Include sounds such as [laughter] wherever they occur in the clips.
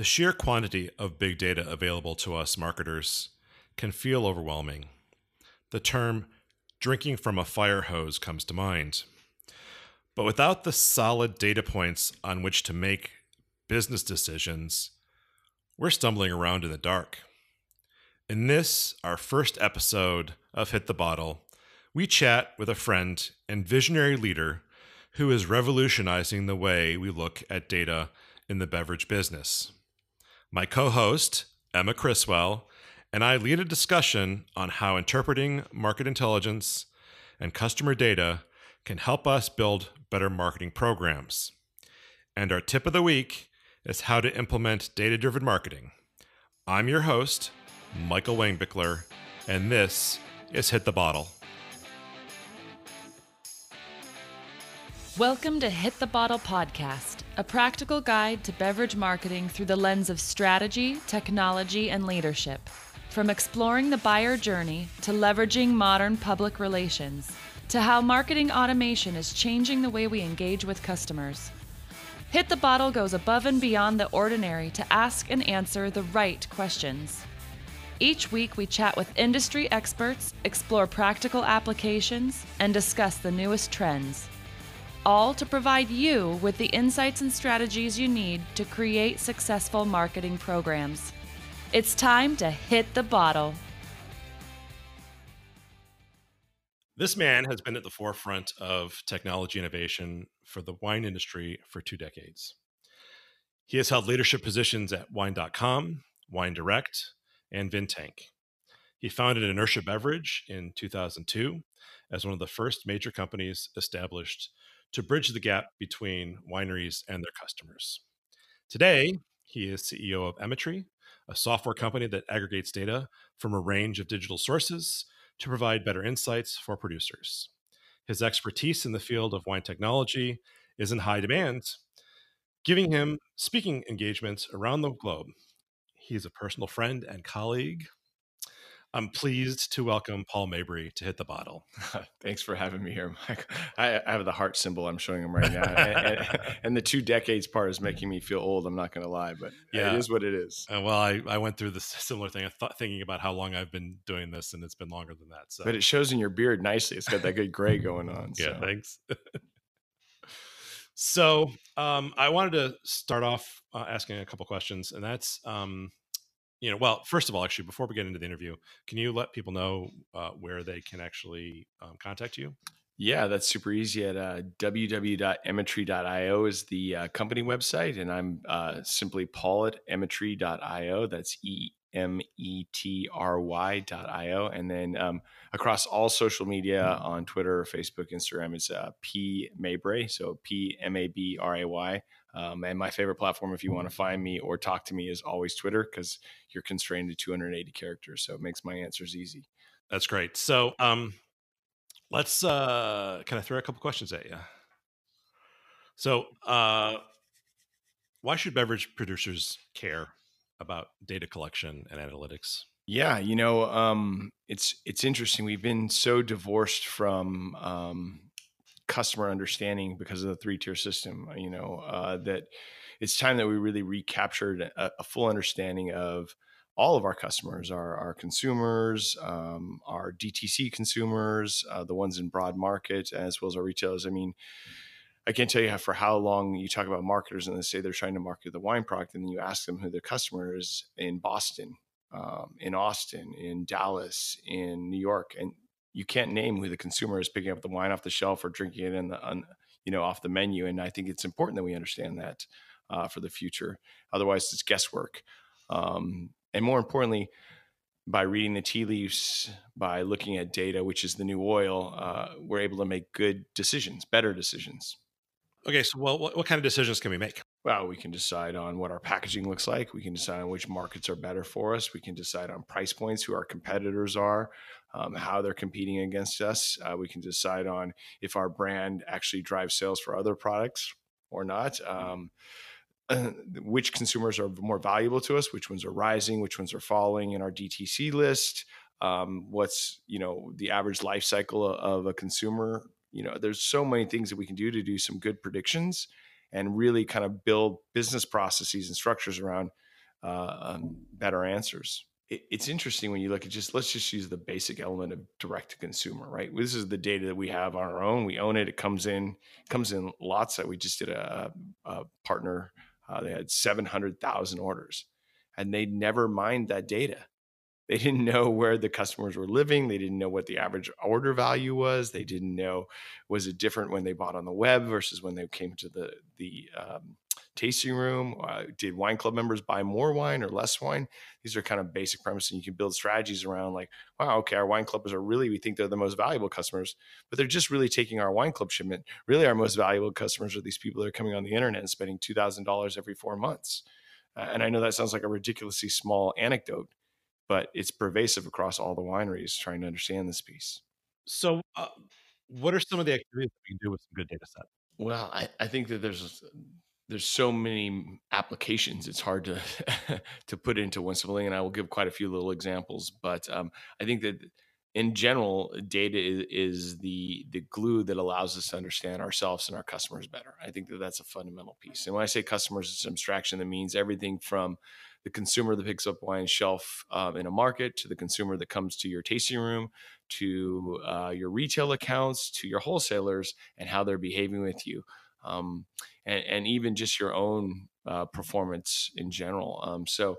The sheer quantity of big data available to us marketers can feel overwhelming. The term drinking from a fire hose comes to mind. But without the solid data points on which to make business decisions, we're stumbling around in the dark. In this, our first episode of Hit the Bottle, we chat with a friend and visionary leader who is revolutionizing the way we look at data in the beverage business. My co host, Emma Criswell, and I lead a discussion on how interpreting market intelligence and customer data can help us build better marketing programs. And our tip of the week is how to implement data driven marketing. I'm your host, Michael Wangbickler, and this is Hit the Bottle. Welcome to Hit the Bottle Podcast, a practical guide to beverage marketing through the lens of strategy, technology, and leadership. From exploring the buyer journey to leveraging modern public relations, to how marketing automation is changing the way we engage with customers. Hit the Bottle goes above and beyond the ordinary to ask and answer the right questions. Each week, we chat with industry experts, explore practical applications, and discuss the newest trends all to provide you with the insights and strategies you need to create successful marketing programs. It's time to hit the bottle. This man has been at the forefront of technology innovation for the wine industry for two decades. He has held leadership positions at Wine.com, Wine Direct, and Vintank. He founded Inertia Beverage in 2002 as one of the first major companies established to bridge the gap between wineries and their customers. Today, he is CEO of Emetry, a software company that aggregates data from a range of digital sources to provide better insights for producers. His expertise in the field of wine technology is in high demand, giving him speaking engagements around the globe. He is a personal friend and colleague I'm pleased to welcome Paul Mabray to hit the bottle. [laughs] Thanks for having me here, Mike. I, I have the heart symbol I'm showing him right now, and, and, and, the two decades part is making me feel old. I'm not going to lie, but yeah, it is what it is. Uh, well, I, I went through the [laughs] similar thing, th- thinking about how long I've been doing this, and it's been longer than that. So, but it shows in your beard nicely. It's got that good gray going on. [laughs] yeah, so. thanks. so, um, I wanted to start off uh, asking a couple questions, and that's. Um, you know, well, first of all, actually, before we get into the interview, can you let people know uh, where they can actually um, contact you? Yeah, that's super easy at uh, www.emetry.io is the uh, company website. And I'm uh, simply Paul at emetry.io. That's E M E T R Y.io. And then um, across all social media on Twitter, Facebook, Instagram, it's uh, P Mabray. So P M A B R A Y. Um, and my favorite platform, if you want to find me or talk to me, is always Twitter because you're constrained to 280 characters. So it makes my answers easy. That's great. So um, let's, uh, can I throw a couple questions at you? So, uh, why should beverage producers care about data collection and analytics? Yeah, you know, um, it's it's interesting. We've been so divorced from um, customer understanding because of the three tier system. You know uh, that it's time that we really recaptured a, a, full understanding of all of our customers, our our consumers, um, our DTC consumers, uh, the ones in broad market, as well as our retailers. I mean. I can't tell you how, for how long you talk about marketers and they say they're trying to market the wine product, and then you ask them who their customer is in Boston, um, in Austin, in Dallas, in New York, and you can't name who the consumer is picking up the wine off the shelf or drinking it in the on, you know off the menu and i think it's important that we understand that uh, for the future. Otherwise it's guesswork. Um, and more importantly by reading the tea leaves by looking at data which is the new oil uh, we're able to make good decisions better decisions. Okay so well what, what kind of decisions can we make? Well, we can decide on what our packaging looks like. We can decide on which markets are better for us. We can decide on price points, who our competitors are um, how they're competing against us. Uh, we can decide on if our brand actually drives sales for other products or not. Um, [clears throat] which consumers are more valuable to us, which ones are rising, which ones are falling in our DTC list. Um, what's you know the average life cycle of a consumer. You know, there's so many things that we can do to do some good predictions and really kind of build business processes and structures around uh, um, better answers it, it's interesting when you look at just let's just use the basic element of direct to consumer, right? This is the data that we have on our own. We own it. It comes in comes in lots. That we just did a, a partner. Uh, they had seven hundred thousand orders, and they never mined that data. They didn't know where the customers were living. They didn't know what the average order value was. They didn't know was it different when they bought on the web versus when they came to the the um, tasting room? Uh, did wine club members buy more wine or less wine? These are kind of basic premises. And you can build strategies around like, wow, okay, our wine clubbers are really, we think they're the most valuable customers, but they're just really taking our wine club shipment. Really, our most valuable customers are these people that are coming on the internet and spending $2,000 every four months. Uh, and I know that sounds like a ridiculously small anecdote, but it's pervasive across all the wineries trying to understand this piece. So, uh, what are some of the activities that we can do with some good data set? Well, I, I think that there's there's so many applications it's hard to [laughs] to put into one simple thing and i will give quite a few little examples but um, i think that in general data is, is, the the glue that allows us to understand ourselves and our customers better. I think that that's a fundamental piece and when i say customers it's an abstraction that means everything from the consumer that picks up wine shelf um, in a market to the consumer that comes to your tasting room to uh, your retail accounts to your wholesalers and how they're behaving with you um, and, and, even just your own uh, performance in general. Um, so,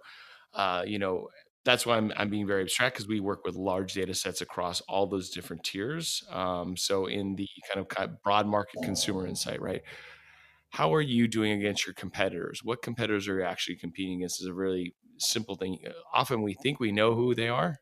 uh, you know, that's why I'm, I'm being very abstract because we work with large data sets across all those different tiers. Um, so, in the kind of broad market consumer insight, right? How are you doing against your competitors? What competitors are you actually competing against? Is a really simple thing. Often we think we know who they are,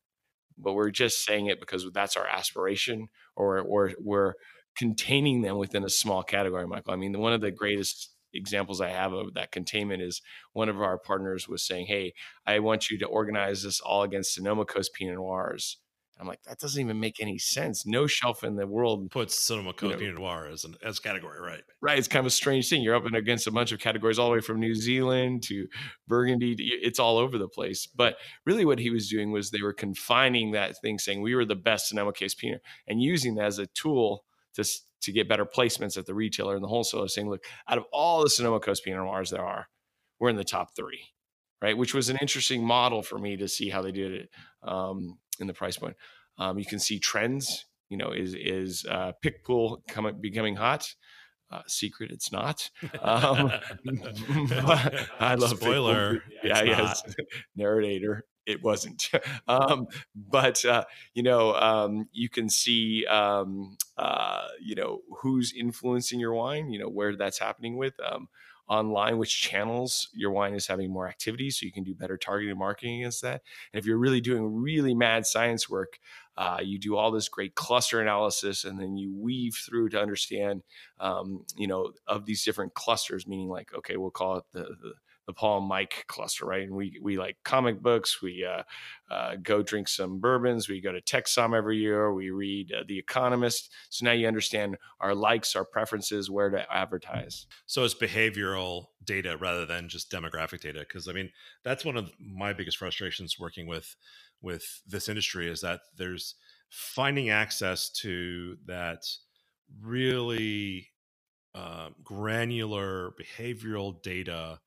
but we're just saying it because that's our aspiration, or or we're containing them within a small category, Michael. I mean, one of the mm-hmm. greatest examples I have of that containment is one of our partners was saying, Hey, I want you to organize this all against Sonoma Coast Pinot Noirs. I'm like, that doesn't even make any sense. No shelf in the world puts Sonoma Coast you know, Pinot Noir as an as category, right? Right. It's kind of a strange thing. You're up against a bunch of categories all the way from New Zealand to Burgundy. To, it's all over the place. But really, what he was doing was they were confining that thing, saying we were the best Sonoma Coast Pinot, and using that as a tool to, to get better placements at the retailer and the wholesaler saying, look, out of all the Sonoma Coast Pinot Noirs there are, we're in the top three, right? Which was an interesting model for me to see how they did it um, in the price point. Um, you can see trends. You know, is is uh, pool coming becoming hot? Uh, secret, it's not. Um, [laughs] I love spoiler. Yeah, yes, [laughs] narrator it wasn't. [laughs] um, but uh, you know, um, you can see, um, uh, you know, who's influencing your wine. You know, where that's happening with um, online, which channels your wine is having more activity, so you can do better targeted marketing against that. And if you're really doing really mad science work, uh, you do all this great cluster analysis, and then you weave through to understand, um, you know, of these different clusters. Meaning, like, okay, we'll call it the, the the Paul Mike cluster, right? And we we like comic books. We uh, uh, go drink some bourbons. We go to TexSom every year. We read uh, The Economist. So now you understand our likes, our preferences, where to advertise. So it's behavioral data rather than just demographic data. Because I mean, that's one of my biggest frustrations working with with this industry is that there's finding access to that really uh, granular behavioral data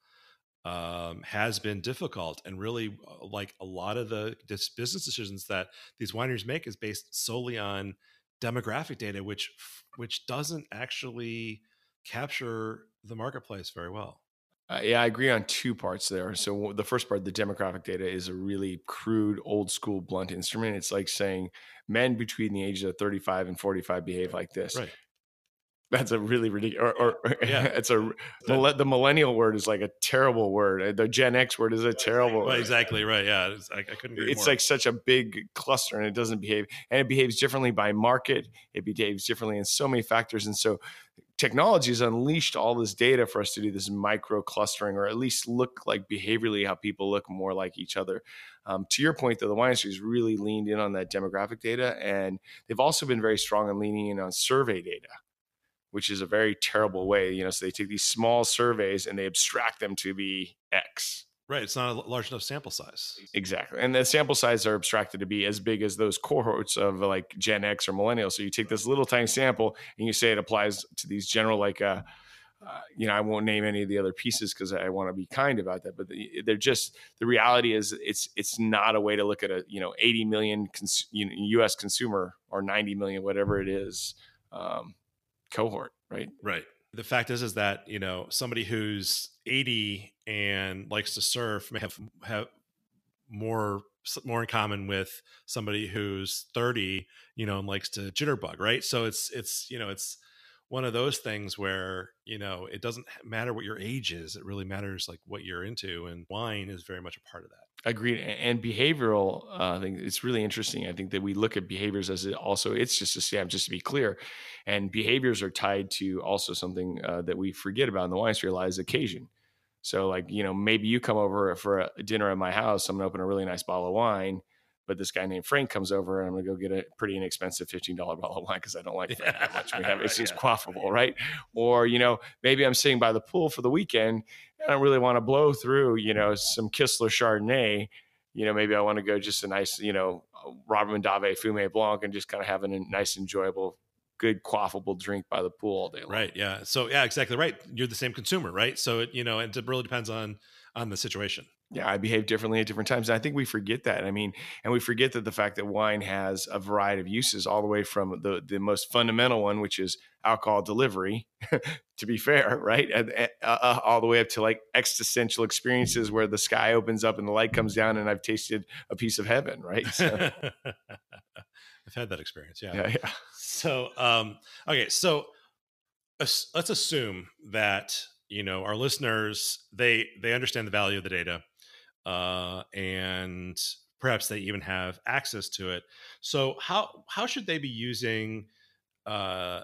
um, has been difficult and really uh, like a lot of the business decisions that these wineries make is based solely on demographic data which which doesn't actually capture the marketplace very well uh, yeah, I agree on two parts there. So the first part, the demographic data, is a really crude, old school, blunt instrument. It's like saying men between the ages of 35 and 45 behave like this. Right. That's a really ridiculous. Or, or yeah, [laughs] it's a the millennial word is like a terrible word. The Gen X word is a terrible. Right, exactly right. Yeah, I, I, couldn't. it's more. like such a big cluster, and it doesn't behave, and it behaves differently by market. It behaves differently in so many factors, and so technology has unleashed all this data for us to do this micro clustering, or at least look like behaviorally how people look more like each other. Um, to your point, though, the wine industry has really leaned in on that demographic data, and they've also been very strong in leaning in on survey data which is a very terrible way. You know, so they take these small surveys and they abstract them to be X. Right. It's not a large enough sample size. Exactly. And the sample size are abstracted to be as big as those cohorts of like Gen X or millennials. So you take this little tiny sample and you say it applies to these general like uh, uh, you know, I won't name any of the other pieces because I want to be kind about that. But they're just the reality is it's it's not a way to look at a you know 80 million cons, you know, U.S. consumer or 90 million, whatever it is, um, cohort, right? Right. The fact is, is that you know somebody who's 80 and likes to surf may have have more more in common with somebody who's 30 you know and likes to jitterbug right so it's it's you know it's one of those things where you know it doesn't matter what your age is it really matters like what you're into and wine is very much a part of that. Agreed and behavioral uh, i think it's really interesting i think that we look at behaviors as it also it's just a scam just to be clear and behaviors are tied to also something uh, that we forget about in the wine story is occasion. So like you know maybe you come over for dinner at my house i'm gonna open a really nice bottle of wine but this guy named Frank comes over and I'm gonna go get a pretty inexpensive $15 [laughs] bottle of wine because I don't like Frank that much. We [laughs] have it's just quaffable, right? Or, you know, maybe I'm sitting by the pool for the weekend and I don't really want to blow through, you know, some Kistler Chardonnay. You know, maybe I want to go just a nice, you know, Robert Mondavi Fumé Blanc and just kind of have a nice, enjoyable good quaffable drink by the pool all day long. Right. Yeah. So yeah, exactly right. You're the same consumer, right? So it, you know, and it really depends on on the situation yeah, I behave differently at different times. And I think we forget that. I mean, and we forget that the fact that wine has a variety of uses, all the way from the the most fundamental one, which is alcohol delivery. [laughs] to be fair, right, and, uh, uh, all the way up to like existential experiences where the sky opens up and the light comes down, and I've tasted a piece of heaven, right? So. [laughs] I've had that experience. Yeah. Yeah. yeah. So, um, okay, so let's assume that you know our listeners they they understand the value of the data uh, and perhaps they even have access to it. So how how should they be using uh,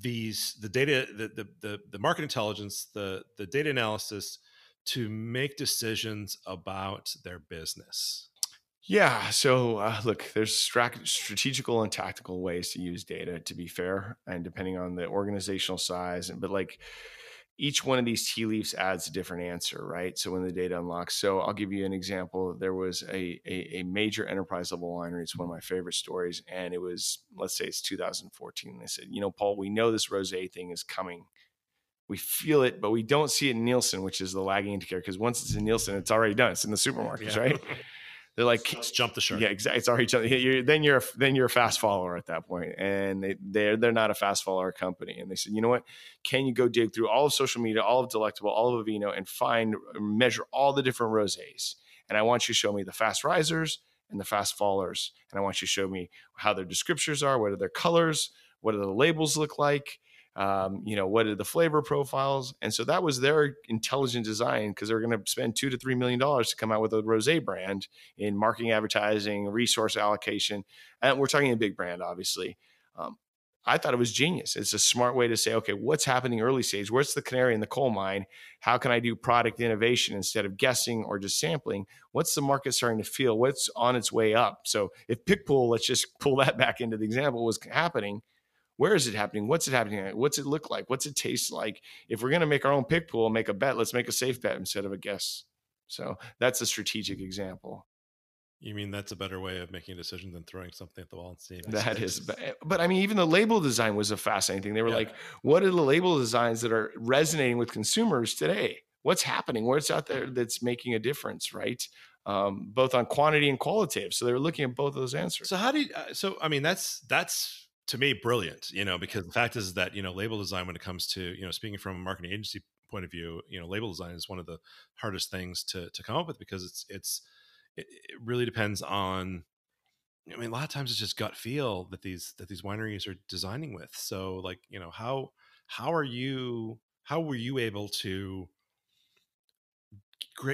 these the data the, the the the market intelligence the the data analysis to make decisions about their business? Yeah. So, uh, look, there's strategical and tactical ways to use data, to be fair, and depending on the organizational size. And but like, each one of these tea leaves adds a different answer, right? So when the data unlocks. So I'll give you an example. There was a, a, a, major enterprise level winery. It's one of my favorite stories. And it was, let's say it's 2014. They said, you know, Paul, we know this rose thing is coming. We feel it, but we don't see it in Nielsen, which is the lagging indicator. Because once it's in Nielsen, it's already done. It's in the supermarkets, yeah. right? [laughs] They're like, let's jump the shark. Yeah, exactly. It's already you're, then you're a, then you're a fast follower at that point, and they they're they're not a fast follower company. And they said, you know what? Can you go dig through all of social media, all of Delectable, all of Vivino, and find uh, measure all the different rosés? And I want you to show me the fast risers and the fast fallers, and I want you to show me how their descriptors are, what are their colors, what do the labels look like, um, you know, what are the flavor profiles? And so that was their intelligent design because they're going to spend two to three million dollars to come out with a rose brand in marketing, advertising, resource allocation. And we're talking a big brand, obviously. Um, I thought it was genius. It's a smart way to say, okay, what's happening early stage? Where's the canary in the coal mine? How can I do product innovation instead of guessing or just sampling? What's the market starting to feel? What's on its way up? So if Picpoul, let's just pull that back into the example, was happening, where is it happening? What's it happening? What's it look like? What's it taste like? If we're going to make our own Picpoul and make a bet, let's make a safe bet instead of a guess. So that's a strategic example. You mean that's a better way of making a decision than throwing something at the wall and seeing? That is, but, but, I mean, even the label design was a fascinating thing. They were yeah. like, "What are the label designs that are resonating with consumers today? What's happening? What's out there that's making a difference?" Right? Um, both on quantity and qualitative. So they were looking at both of those answers. So how do you? Uh, so I mean, that's that's to me brilliant you know because the fact is that you know label design when it comes to you know speaking from a marketing agency point of view you know label design is one of the hardest things to to come up with because it's it's it, it really depends on I mean, a lot of times it's just gut feel that these that these wineries are designing with. So, like, you know, how how are you how were you able to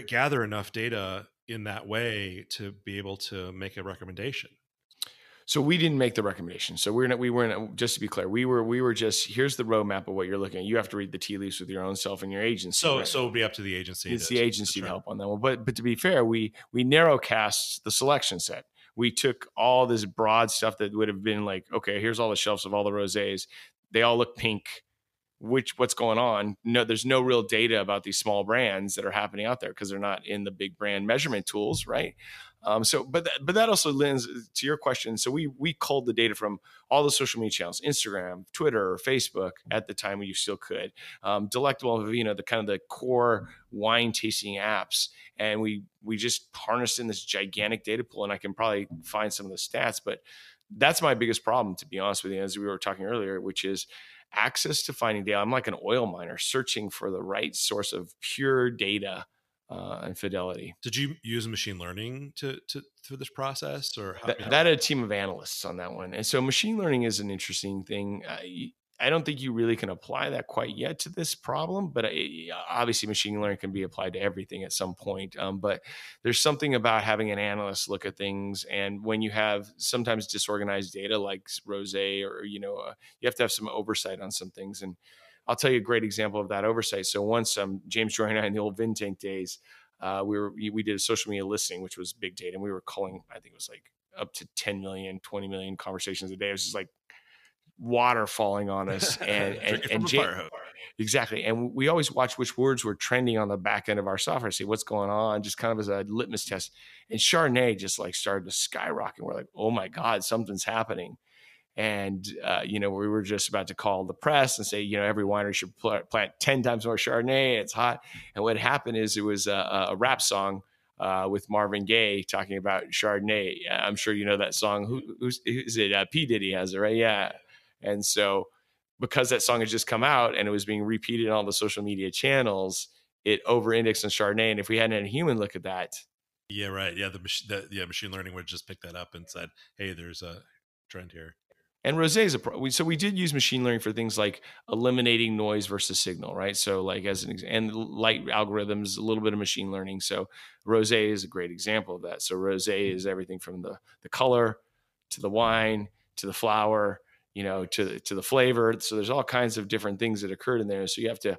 gather enough data in that way to be able to make a recommendation? So we didn't make the recommendation. So we're not, we weren't uh, just to be clear, we were we were just here's the roadmap of what you're looking at. You have to read the tea leaves with your own self and your agency. So right? so it'll be up to the agency. It's to, the agency to, to help on that one. But but to be fair, we we narrow cast the selection set. We took all this broad stuff that would have been like, okay, here's all the shelves of all the rosés. They all look pink which what's going on. No, there's no real data about these small brands that are happening out there because they're not in the big brand measurement tools, right? Um, so, but th- but that also lends to your question. So we we culled the data from all the social media channels, Instagram, Twitter, Facebook at the time when you still could, um, Delectable Vivino, the kind of the core wine tasting apps, and we we just harnessed in this gigantic data pool. And I can probably find some of the stats, but that's my biggest problem, to be honest with you, as we were talking earlier, which is access to finding data. I'm like an oil miner searching for the right source of pure data uh, and fidelity. Did you use machine learning to to through this process, or how, that, how? that a team of analysts on that one? And so machine learning is an interesting thing. Uh, I don't think you really can apply that quite yet to this problem, but obviously machine learning can be applied to everything at some point. Um, but there's something about having an analyst look at things, and when you have sometimes disorganized data like Rose, or you know, uh, you have to have some oversight on some things. And I'll tell you a great example of that oversight. So once um, James Jory and I in the old Vintank days, uh, we were we did a social media listing, which was big data, and we were calling. I think it was like up to 10 million, 20 million conversations a day. It was just like water falling on [laughs] us and and, and Jan- exactly and we always watch which words were trending on the back end of our software see what's going on just kind of as a litmus test and chardonnay just like started to skyrocket we're like oh my god something's happening and uh, you know we were just about to call the press and say you know every winery should plant 10 times more chardonnay it's hot and what happened is it was a, a rap song uh, with Marvin Gaye talking about Chardonnay. I'm sure you know that song. Who, who's is it? Uh, P Diddy has it, right? Yeah. And so, because that song had just come out and it was being repeated on all the social media channels, it over indexed on Chardonnay. And if we hadn't had a human look at that, yeah, right, yeah, the, the yeah machine learning would just pick that up and said, hey, there's a trend here. And rosé is a pro- so we did use machine learning for things like eliminating noise versus signal, right? So like as an and light algorithms, a little bit of machine learning. So rosé is a great example of that. So rosé is everything from the the color to the wine to the flower you know, to to the flavor. So there's all kinds of different things that occurred in there. So you have to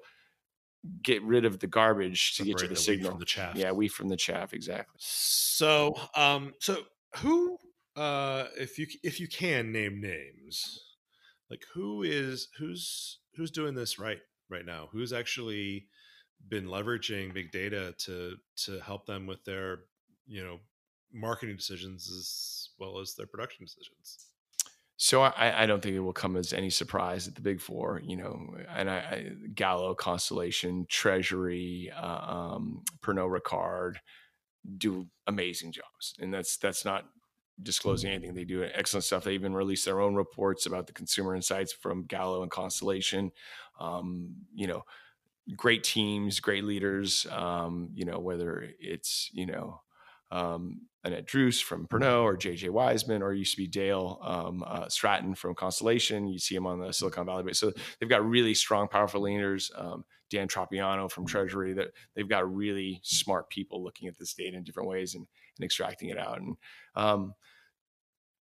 get rid of the garbage to Separate get to the, the signal. The chaff. Yeah, we from the chaff, exactly. So, um, so who, uh, if you if you can name names, like who is who's who's doing this right right now? Who's actually been leveraging big data to to help them with their you know marketing decisions as well as their production decisions? So I, I, don't think it will come as any surprise that the big four, you know, and I, I Gallo, Constellation, Treasury, uh, um, Pernod Ricard do amazing jobs, and that's that's not disclosing anything. They do excellent stuff. They even release their own reports about the consumer insights from Gallo and Constellation. Um, you know, great teams, great leaders. Um, you know, whether it's you know um, Annette Druce from Pernod or JJ Wiseman, or used to be Dale um, uh, Stratton from Constellation. You see him on the Silicon Valley base. So they've got really strong, powerful leaders. Um, Dan Tropiano from Treasury. That they've got really smart people looking at this data in different ways and, and extracting it out. And um,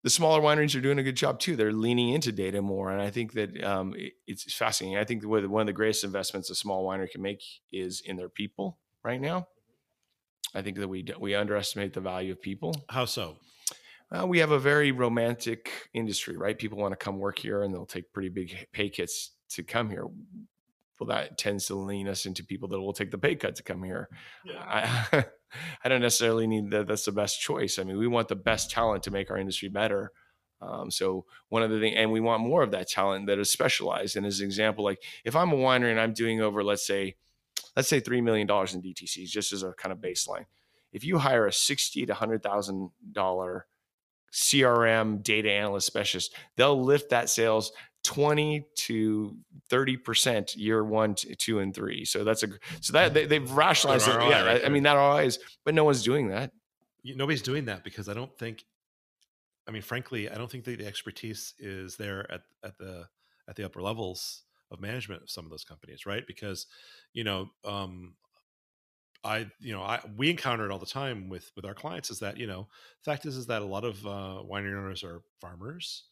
the smaller wineries are doing a good job too. They're leaning into data more, and I think that um, it, it's fascinating. I think one of the greatest investments a small winery can make is in their people right now I think that we we underestimate the value of people. How so? Uh, we have a very romantic industry, right? People want to come work here, and they'll take pretty big pay cuts to come here. Well, that tends to lean us into people that will take the pay cut to come here. Yeah. I, [laughs] I don't necessarily need that. That's the best choice. I mean, we want the best talent to make our industry better. Um, so one of the things, and we want more of that talent that is specialized. And as an example, like if I'm a winery and I'm doing over, let's say, let's say $3 million in DTCs, just as a kind of baseline. If you hire a sixty to $100,000 CRM data analyst specialist, they'll lift that sales 20 to 30% year one, two, and three. So that's a, so that they, have rationalized it. Yeah. Right I mean, that always, but no one's doing that. Nobody's doing that because I don't think, I mean, frankly, I don't think the expertise is there at, at the, at the upper levels of management of some of those companies, right? Because, you know, um, I, you know, I we encounter it all the time with with our clients. Is that you know, fact is is that a lot of uh, winery owners are farmers,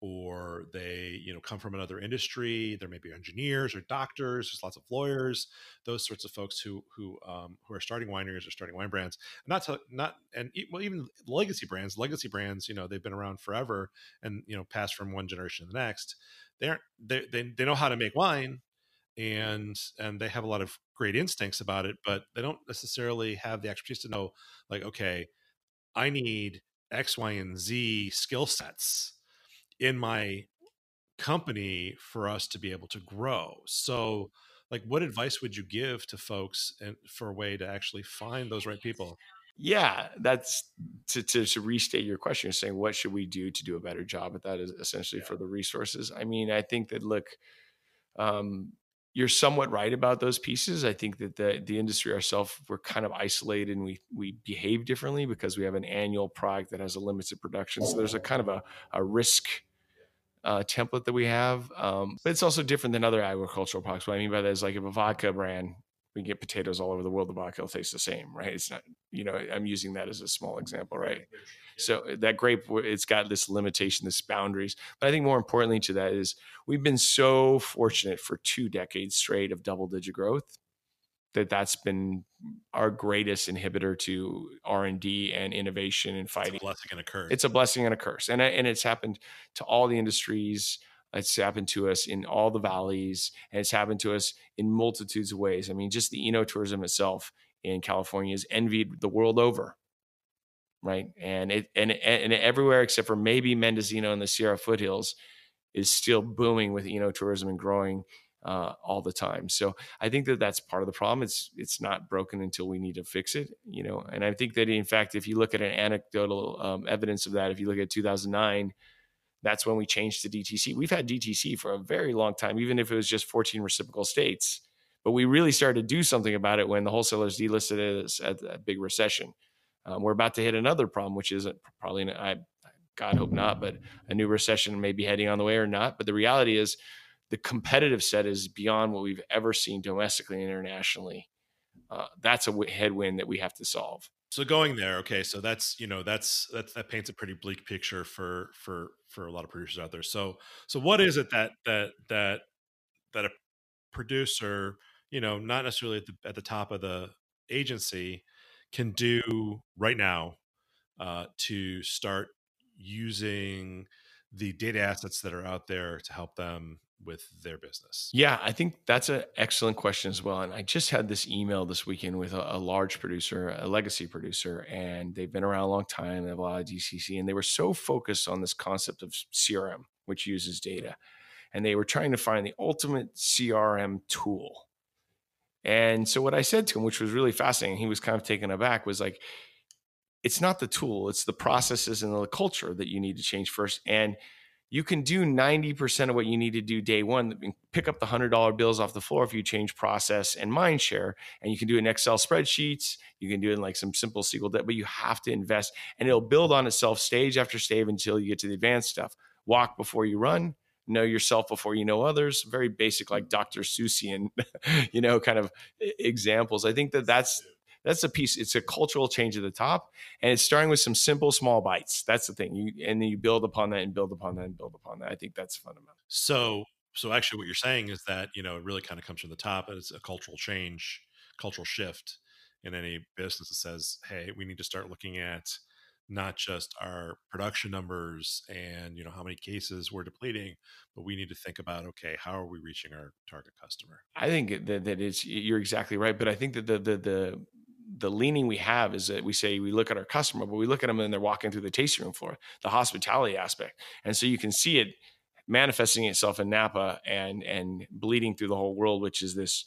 or they you know come from another industry. There may be engineers or doctors. There's lots of lawyers. Those sorts of folks who who um, who are starting wineries or starting wine brands. And not to not and well even legacy brands. Legacy brands, you know, they've been around forever and you know passed from one generation to the next they aren't they, they, they know how to make wine and and they have a lot of great instincts about it but they don't necessarily have the expertise to know like okay i need x y and z skill sets in my company for us to be able to grow. So like what advice would you give to folks and for a way to actually find those right people? Yeah that's to, to, to restate your question you're saying what should we do to do a better job at that is essentially yeah. for the resources. I mean i think that look um, you're somewhat right about those pieces. I think that the the industry ourselves we're kind of isolated and we we behave differently because we have an annual product that has a limited production. So there's a kind of a, a risk uh, template that we have, um, but it's also different than other agricultural products. What I mean by that is like if a vodka brand, we get potatoes all over the world, the vodka will taste the same, right? It's not, you know, I'm using that as a small example, right? So uh, that grape, it's got this limitation, this boundaries. But I think more importantly to that is we've been so fortunate for two decades straight of double digit growth that that's been our greatest inhibitor to r&d and innovation and fighting it's a blessing and a curse it's a blessing and a curse and, and it's happened to all the industries it's happened to us in all the valleys and it's happened to us in multitudes of ways i mean just the ecotourism itself in california is envied the world over right? And it and and everywhere except for maybe Mendocino and the Sierra foothills is still booming with Eno tourism and growing uh, all the time. So I think that that's part of the problem. It's it's not broken until we need to fix it, you know. And I think that in fact, if you look at an anecdotal um, evidence of that, if you look at 2009, that's when we changed to DTC. We've had DTC for a very long time, even if it was just 14 reciprocal states. But we really started to do something about it when the wholesalers delisted it at a big recession. Um, we're about to hit another problem, which isn't probably, I, God hope not, but a new recession may be heading on the way or not. But the reality is, the competitive set is beyond what we've ever seen domestically and internationally. Uh, that's a headwind that we have to solve. So going there, okay, so that's you know that's that's that paints a pretty bleak picture for for for a lot of producers out there. So so what is it that that that that a producer, you know, not necessarily at the at the top of the agency, can do right now uh, to start using the data assets that are out there to help them with their business? Yeah, I think that's an excellent question as well. And I just had this email this weekend with a, a, large producer, a legacy producer, and they've been around a long time. They have a lot of DTC, and they were so focused on this concept of CRM, which uses data. And they were trying to find the ultimate CRM tool and so what I said to him, which was really fascinating, he was kind of taken aback, was like, it's not the tool, it's the processes and the culture that you need to change first. And you can do 90% of what you need to do day one. Pick up the $100 bills off the floor if you change process and mind share. And you can do it in Excel spreadsheets. You can do it in like some simple SQL, debt but you have to invest and it'll build on itself stage after stage until you get to the advanced stuff. Walk before you run, know yourself before you know others very basic like dr seussian [laughs] you know kind of examples i think that that's that's a piece it's a cultural change at the top and it's starting with some simple small bites. That's the thing. You and then you build upon that and build upon that and build upon that. I think that's fundamental. So so actually what you're saying is that you know it really kind of comes from the top it's a cultural change cultural shift in any business that says hey we need to start looking at not just our production numbers and you know how many cases we're depleting but we need to think about okay how are we reaching our target customer? I think that, that is you're exactly right but i think that the the the the leaning we have is that we say we look at our customer but we look at them and they're walking through the tasting room floor the hospitality aspect and so you can see it manifesting itself in napa and and bleeding through the whole world which is this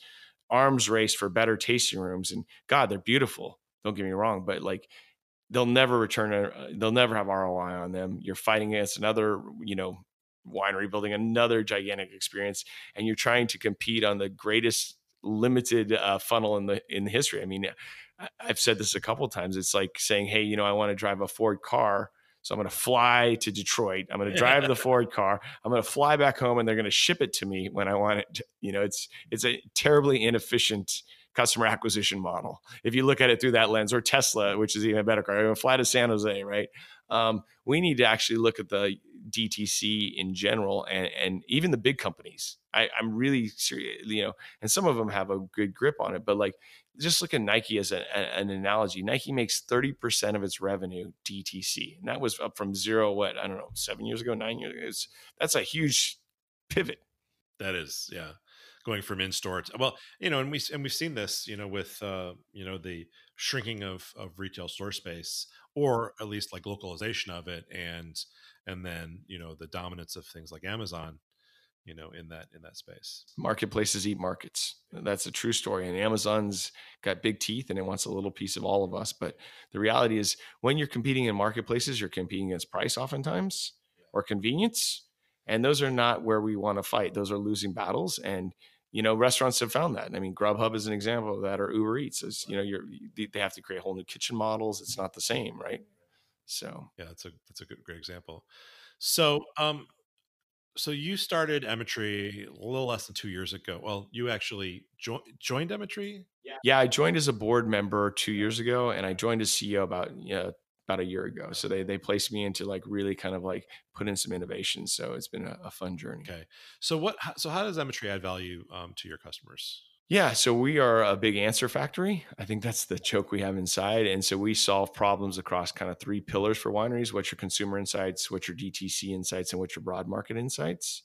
arms race for better tasting rooms and god they're beautiful don't get me wrong but like they'll never return a, they'll never have ROI on them. You're fighting against another, you know, winery building another gigantic experience and you're trying to compete on the greatest limited uh, funnel in the in the history. I mean, I've said this a couple times. It's like saying, "Hey, you know, I want to drive a Ford car, so I'm going to fly to Detroit. I'm going to drive the [laughs] Ford car. I'm going to fly back home, and they're going to ship it to me when I want it." To, you know, it's it's a terribly inefficient customer acquisition model. If you look at it through that lens, or Tesla, which is even a better car, I'm going to fly to San Jose, right? Um, we need to actually look at the DTC in general, and and even the big companies. I, I'm really serious, you know, and some of them have a good grip on it, but like just look at Nike as a, an analogy. Nike makes 30% of its revenue DTC. And that was up from zero, what, I don't know, seven years ago, nine years ago. It's, that's a huge pivot. That is, yeah going from in store to well, you know, and we and we've seen this, you know, with uh, you know the shrinking of of retail store space, or at least like localization of it, and and then you know the dominance of things like Amazon you know in that in that space. Marketplaces eat markets. That's a true story and amazon's got big teeth and it wants a little piece of all of us but the reality is when you're competing in marketplaces you're competing against price oftentimes or convenience and those are not where we want to fight. Those are losing battles and you know restaurants have found that. I mean grubhub is an example of that or uber eats is you know you're they have to create whole new kitchen models. It's not the same right so yeah that's a that's a good great example so um so you started Emetry a little less than two years ago. Well, you actually jo- joined Emetry. Yeah. yeah, I joined as a board member two years ago, and I joined as CEO about yeah about a year ago. So they they placed me into like really kind of like put in some innovation. So it's been a, a fun journey. Okay, so what? So how does Emetry add value um, to your customers? Yeah, so we are a big answer factory. I think that's the joke we have inside. And so we solve problems across kind of three pillars for wineries what's your consumer insights, what's your DTC insights, and what's your broad market insights.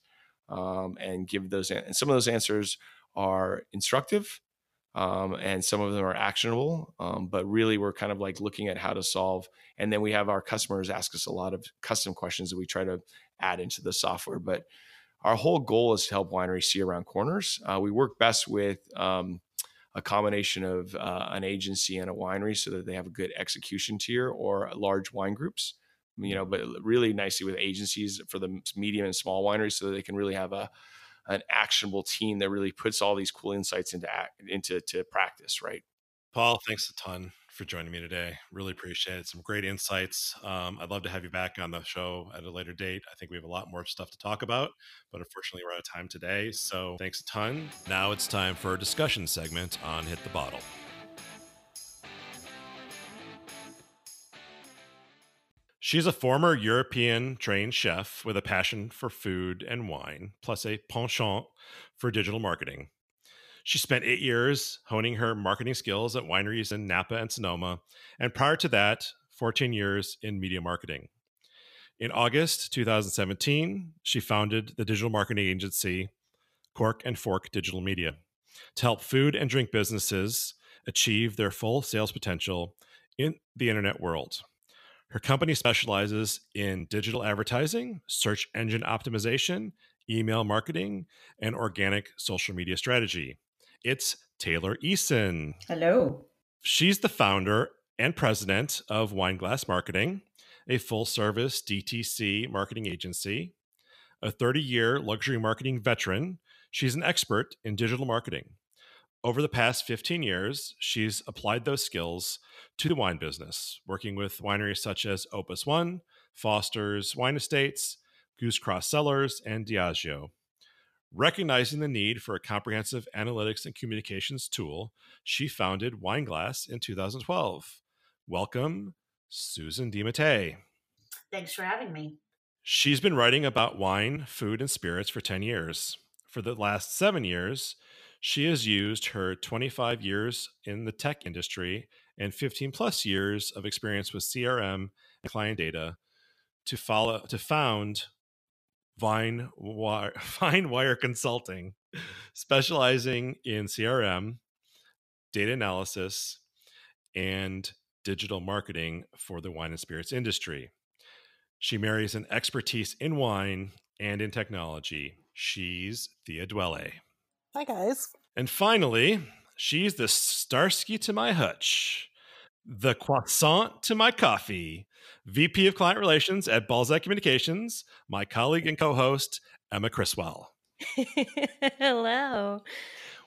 Um, and give those, and some of those answers are instructive um, and some of them are actionable. Um, but really, we're kind of like looking at how to solve. And then we have our customers ask us a lot of custom questions that we try to add into the software. But our whole goal is to help wineries see around corners. Uh, we work best with um, a combination of uh, an agency and a winery so that they have a good execution tier or large wine groups you know but really nicely with agencies for the medium and small wineries so that they can really have a an actionable team that really puts all these cool insights into act, into to practice right? Paul thanks a ton for joining me today. Really appreciate it. Some great insights. Um, I'd love to have you back on the show at a later date. I think we have a lot more stuff to talk about, but unfortunately, we're out of time today. So thanks a ton. Now it's time for a discussion segment on Hit the Bottle. She's a former European trained chef with a passion for food and wine, plus a penchant for digital marketing. She spent eight years honing her marketing skills at wineries in Napa and Sonoma, and prior to that, 14 years in media marketing. In August 2017, she founded the digital marketing agency Cork and Fork Digital Media to help food and drink businesses achieve their full sales potential in the internet world. Her company specializes in digital advertising, search engine optimization, email marketing, and organic social media strategy. It's Taylor Eason. Hello. She's the founder and president of Wineglass Marketing, a full service DTC marketing agency. A 30 year luxury marketing veteran, she's an expert in digital marketing. Over the past 15 years, she's applied those skills to the wine business, working with wineries such as Opus One, Foster's Wine Estates, Goosecross Cellars, and Diageo. Recognizing the need for a comprehensive analytics and communications tool, she founded Wineglass in 2012. Welcome, Susan DeMatei. Thanks for having me. She's been writing about wine, food, and spirits for 10 years. For the last seven years, she has used her 25 years in the tech industry and 15 plus years of experience with CRM and client data to follow to found Vine Wire, [laughs] Vine Wire Consulting, specializing in CRM, data analysis, and digital marketing for the wine and spirits industry. She marries an expertise in wine and in technology. She's Thea Dwelle. Hi, guys. And finally, she's the Starsky to my hutch, the croissant to my coffee, VP of Client Relations at Balzac Communications, my colleague and co host, Emma Criswell. [laughs] Hello.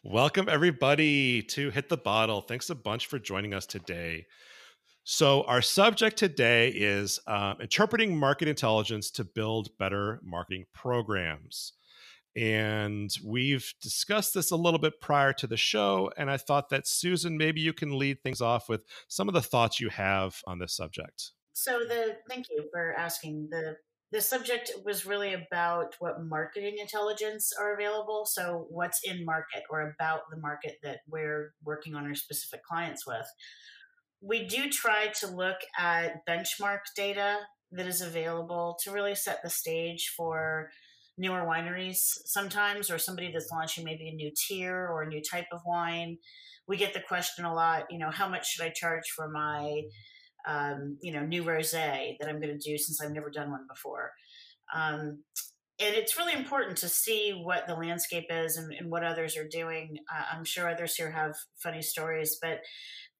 Welcome, everybody, to Hit the Bottle. Thanks a bunch for joining us today. So, our subject today is uh, interpreting market intelligence to build better marketing programs. And we've discussed this a little bit prior to the show. And I thought that, Susan, maybe you can lead things off with some of the thoughts you have on this subject. So the thank you for asking. The the subject was really about what marketing intelligence are available. So what's in market or about the market that we're working on our specific clients with. We do try to look at benchmark data that is available to really set the stage for newer wineries sometimes, or somebody that's launching maybe a new tier or a new type of wine. We get the question a lot, you know, how much should I charge for my, um, you know, new rosé that I'm going to do since I've never done one before. Um, and it's really important to see what the landscape is and, and what others are doing. Uh, I'm sure others here have funny stories, but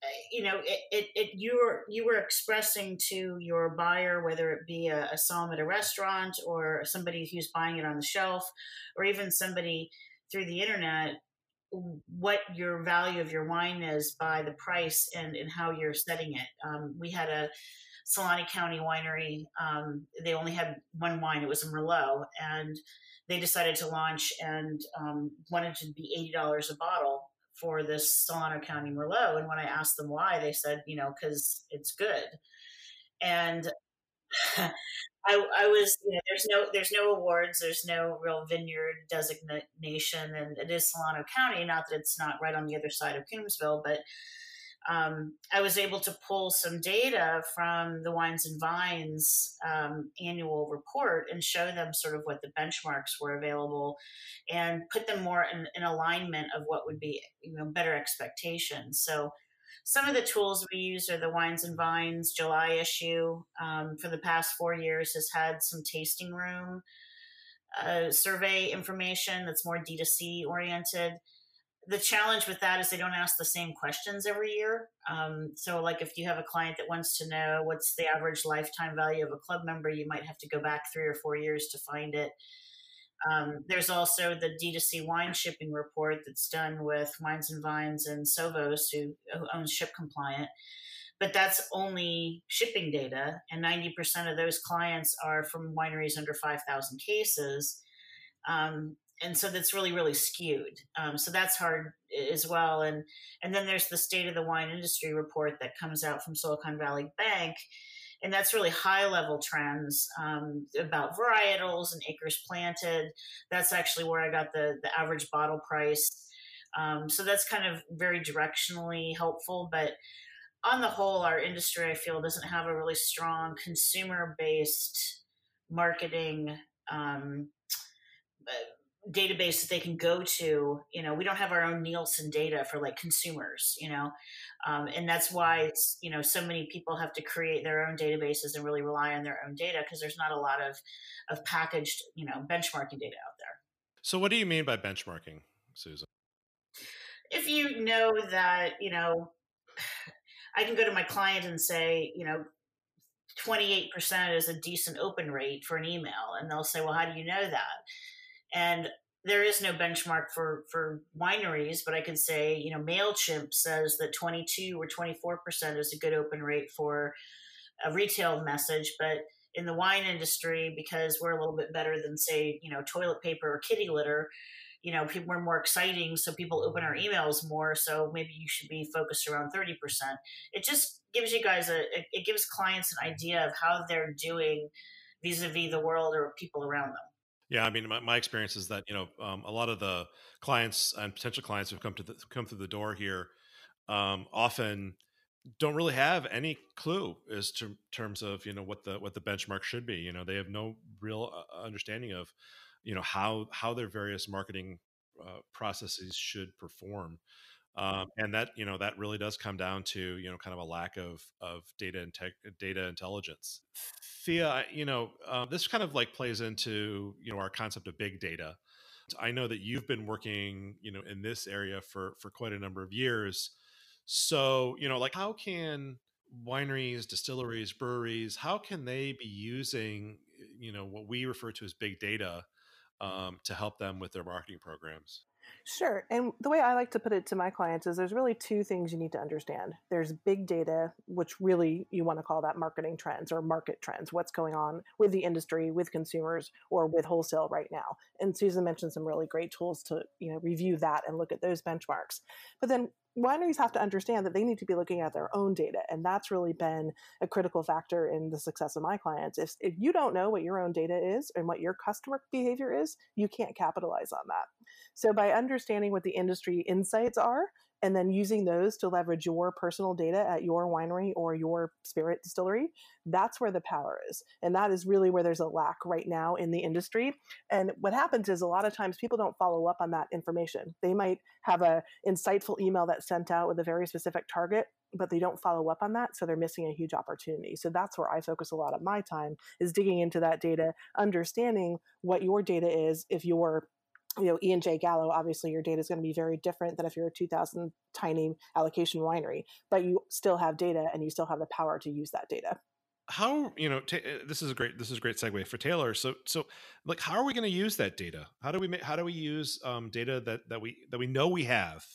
uh, you know, it, it, it, you were you were expressing to your buyer, whether it be a, a som at a restaurant or somebody who's buying it on the shelf, or even somebody through the internet, what your value of your wine is by the price and, and how you're setting it. Um, we had a Solano County winery. Um, they only had one wine, it was a Merlot, and they decided to launch and um, wanted to be $80 a bottle for this Solano County Merlot. And when I asked them why, they said, you know, because it's good. And I, I was, you know, there's no, there's no awards, there's no real vineyard designation, and it is Solano County. Not that it's not right on the other side of Coombsville, but um, I was able to pull some data from the Wines and Vines um, annual report and show them sort of what the benchmarks were available, and put them more in, in alignment of what would be, you know, better expectations. So some of the tools we use are the Wines and Vines July issue. Um, for the past four years, has had some tasting room uh, survey information that's more D2C oriented. The challenge with that is they don't ask the same questions every year. Um, so, like if you have a client that wants to know what's the average lifetime value of a club member, you might have to go back three or four years to find it. Um, there's also the D2C wine shipping report that's done with Wines and Vines and Sovos, who, who owns Ship Compliant. But that's only shipping data, and 90% of those clients are from wineries under 5,000 cases. Um, and so that's really really skewed um, so that's hard as well and and then there's the state of the wine industry report that comes out from silicon valley bank and that's really high level trends um, about varietals and acres planted. That's actually where I got the the average bottle price. Um, so that's kind of very directionally helpful, but on the whole, our industry I feel doesn't have a really strong consumer based marketing um, database that they can go to you know we don't have our own nielsen data for like consumers you know? Um, and that's why you know so many people have to create their own databases and really rely on their own data because there's not a lot of of packaged you know benchmarking data out there. So what do you mean by benchmarking susan? If you know that you know i can go to my client and say you know 28% is a decent open rate for an email and they'll say well how do you know that and there is no benchmark for for wineries, but I can say, you know, Mailchimp says that 22 or 24 percent is a good open rate for a retail message, but in the wine industry, because we're a little bit better than say, you know, toilet paper or kitty litter, you know, people are more exciting, so people open our emails more. So maybe you should be focused around 30%. It just gives you guys a, it gives clients an idea of how they're doing vis-a-vis the world or people around them. Yeah, I mean, my, my experience is that you know um, a lot of the clients and potential clients who've come to the, come through the door here um, often don't really have any clue as to terms of you know what the what the benchmark should be. You know, they have no real uh, understanding of you know how how their various marketing uh, processes should perform. Um, and that you know that really does come down to you know kind of a lack of of data and tech, data intelligence. Thea, you know uh, this kind of like plays into you know our concept of big data. I know that you've been working you know in this area for for quite a number of years. So you know like how can wineries, distilleries, breweries, how can they be using you know what we refer to as big data um, to help them with their marketing programs? Sure. And the way I like to put it to my clients is there's really two things you need to understand. There's big data, which really you want to call that marketing trends or market trends, what's going on with the industry, with consumers, or with wholesale right now. And Susan mentioned some really great tools to, you know, review that and look at those benchmarks. But then wineries have to understand that they need to be looking at their own data and that's really been a critical factor in the success of my clients if, if you don't know what your own data is and what your customer behavior is you can't capitalize on that So by understanding what the industry insights are, and then using those to leverage your personal data at your winery or your spirit distillery that's where the power is. And that is really where there's a lack right now in the industry. And what happens is a lot of times people don't follow up on that information. They might have a insightful email that's sent out with a very specific target but they don't follow up on that so they're missing a huge opportunity. So that's where i focus a lot of my time is digging into that data understanding what your data is if you're you know, E and J Gallo, obviously your data is going to be very different than if you're a 2000 tiny allocation winery, but you still have data and you still have the power to use that data. How you know t- uh, this is a great this is a great segue for Taylor. So so like how are we going to use that data? How do we make, how do we use um, data that that we that we know we have,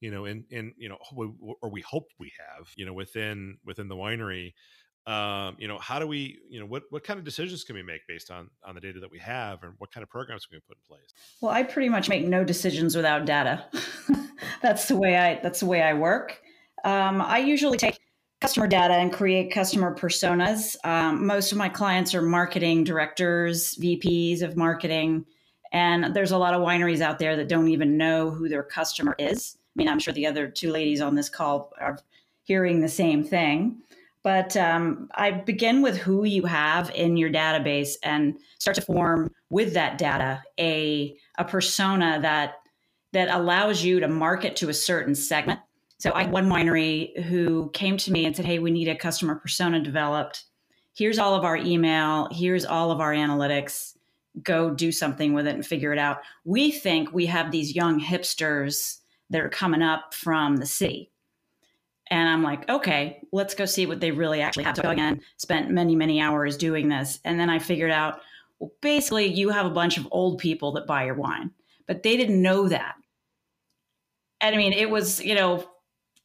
you know, in in you know or we hope we have, you know, within within the winery um, you know, how do we, you know, what what kind of decisions can we make based on on the data that we have, and what kind of programs can we put in place? Well, I pretty much make no decisions without data. [laughs] that's the way I that's the way I work. Um, I usually take customer data and create customer personas. Um, most of my clients are marketing directors, VPs of marketing, and there's a lot of wineries out there that don't even know who their customer is. I mean, I'm sure the other two ladies on this call are hearing the same thing. But um, I begin with who you have in your database and start to form with that data a, a persona that that allows you to market to a certain segment. So I had one winery who came to me and said, Hey, we need a customer persona developed. Here's all of our email, here's all of our analytics. Go do something with it and figure it out. We think we have these young hipsters that are coming up from the city and I'm like, okay, let's go see what they really actually have. So again, spent many, many hours doing this. And then I figured out, well, basically, you have a bunch of old people that buy your wine, but they didn't know that. And I mean, it was, you know,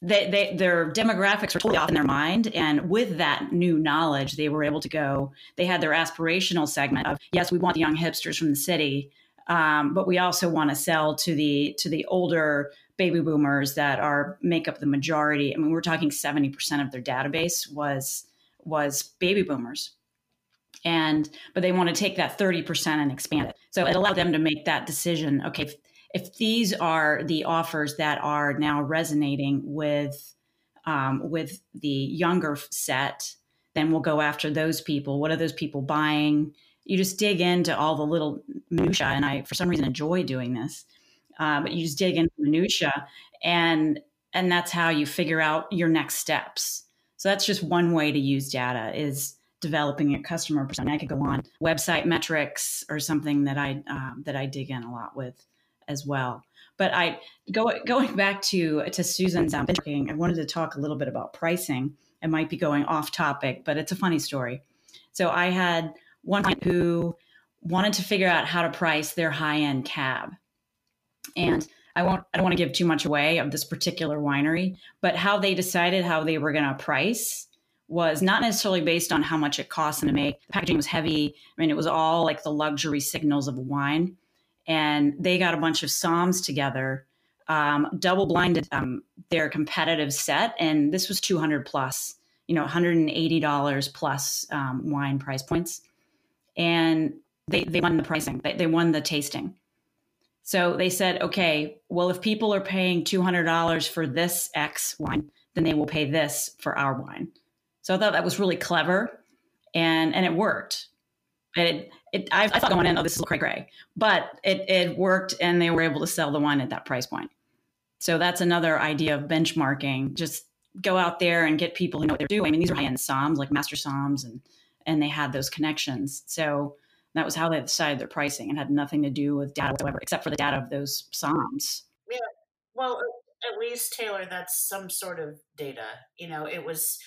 they, they, their demographics were totally off in their mind. And with that new knowledge, they were able to go, they had their aspirational segment of, yes, we want the young hipsters from the city, um, but we also want to sell to the to the older baby boomers that are make up the majority. I mean, we're talking 70% of their database was was baby boomers. And but they want to take that 30% and expand it. So it allowed them to make that decision. Okay, if, if these are the offers that are now resonating with um, with the younger set, then we'll go after those people. What are those people buying? You just dig into all the little minutia, and I, for some reason, enjoy doing this uh, but you just dig into minutia and and that's how you figure out your next steps. So that's just one way to use data is developing a customer persona. I could go on website metrics or something that i um, that i dig in a lot with as well. But i go going back to to susan's um, i wanted to talk a little bit about pricing. It might be going off topic but it's a funny story. So i had one client who wanted to figure out how to price their high end cab and I won't I don't want to give too much away of this particular winery, but how they decided how they were going to price was not necessarily based on how much it cost them to make. The packaging was heavy. I mean, it was all like the luxury signals of wine. And they got a bunch of somms together, um, double blinded um, their competitive set. And this was 200 plus, you know, $180 plus um, wine price points. And they, they won the pricing, they, they won the tasting. So they said, okay, well, if people are paying $200 for this X wine, then they will pay this for our wine. So I thought that was really clever and, and it worked. It, it, I, I thought going in, oh, this is cray cray, but it, it worked and they were able to sell the wine at that price point. So that's another idea of benchmarking. Just go out there and get people who know what they're doing. I mean, these are high end somms like master somms and, and they had those connections. So that was how they decided their pricing and had nothing to do with data whatsoever, except for the data of those somms. Yeah. Well, at least Taylor, that's some sort of data. You know, it was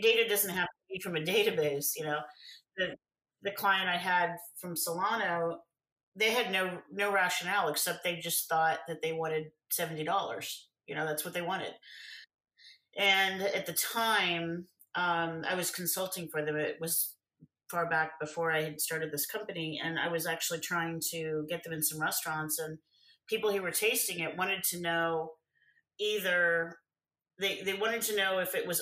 data doesn't have to be from a [laughs] database. You know, the the client I had from Solano, they had no no rationale except they just thought that they wanted seventy dollars. You know, that's what they wanted. And at the time, um, I was consulting for them. It was far back before I had started this company, and I was actually trying to get them in some restaurants, and people who were tasting it wanted to know either they they wanted to know if it was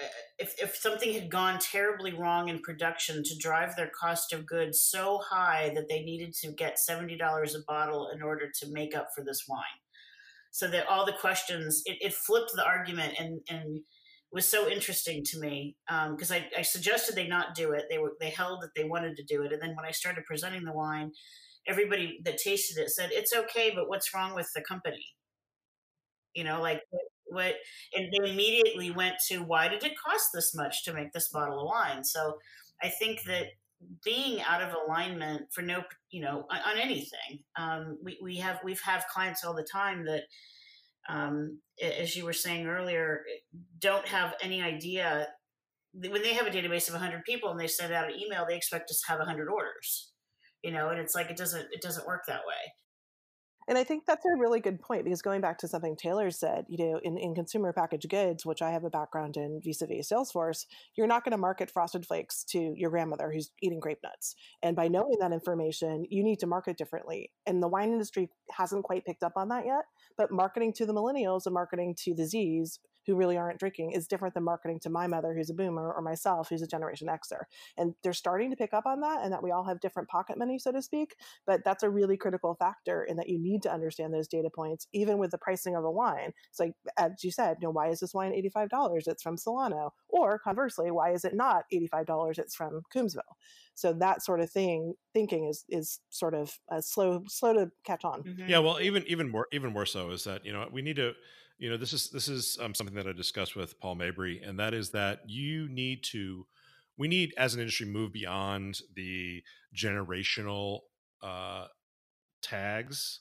uh, if, if something had gone terribly wrong in production to drive their cost of goods so high that they needed to get $70 a bottle in order to make up for this wine. So that all the questions it, it flipped the argument and and was so interesting to me because um, I, I, suggested they not do it. They were they held that they wanted to do it and then when i started presenting the wine everybody that tasted it said it's okay but what's wrong with the company? You know like what and they immediately went to why did it cost this much to make this bottle of wine? So i think that being out of alignment for no you know on, on anything um, we, we have we've have clients all the time that um, as you were saying earlier don't have any idea. When they have a database of 100 people and they send out an email they expect us to have 100 orders you know and it's like it doesn't it doesn't work that way and I think that's a really good point because going back to something Taylor said, you know, in, in consumer packaged goods, which I have a background in vis-a-vis Salesforce, you're not going to market frosted flakes to your grandmother who's eating grape nuts. And by knowing that information, you need to market differently. And the wine industry hasn't quite picked up on that yet, but marketing to the millennials and marketing to the Z's who really aren't drinking is different than marketing to my mother who's a boomer or myself who's a generation xer. And they're starting to pick up on that and that we all have different pocket money so to speak but that's a really critical factor in that you need to understand those data points even with the pricing of a wine. It's like as you said you know why is this wine $85 it's from solano. Or conversely why is it not $85 it's from coombsville. So that sort of thing thinking is is sort of uh, slow slow to catch on. Mm-hmm. yeah well even even more even more so is that you know we need to you know this is this is um, something that i discussed with Paul Mabray and that is that you need to we need as an industry move beyond the generational uh, tags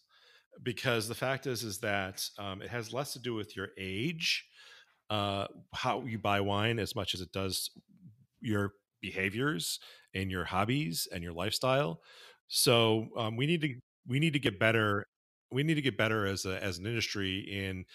because the fact is is that um, it has less to do with your age uh, how you buy wine as much as it does your behaviors and your hobbies and your lifestyle. So um, we need to we need to get better we need to get better as a as an industry in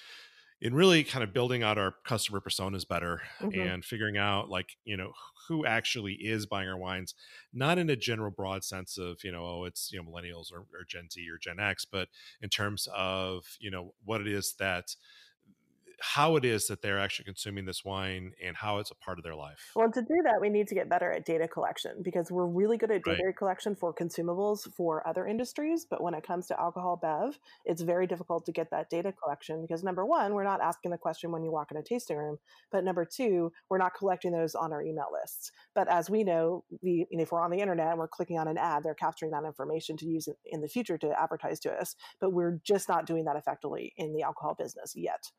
in really kind of building out our customer personas better mm-hmm. and figuring out like you know who actually is buying our wines not in a general broad sense of you know oh it's you know millennials or, or gen z or gen x but in terms of you know what it is that how it is that they're actually consuming this wine and how it's a part of their life. Well, to do that, we need to get better at data collection because we're really good at data right. collection for consumables for other industries. But when it comes to alcohol bev, it's very difficult to get that data collection because number one, we're not asking the question when you walk in a tasting room. But number two, we're not collecting those on our email lists. But as we know, we, you know, if we're on the internet and we're clicking on an ad, they're capturing that information to use in the future to advertise to us. But we're just not doing that effectively in the alcohol business yet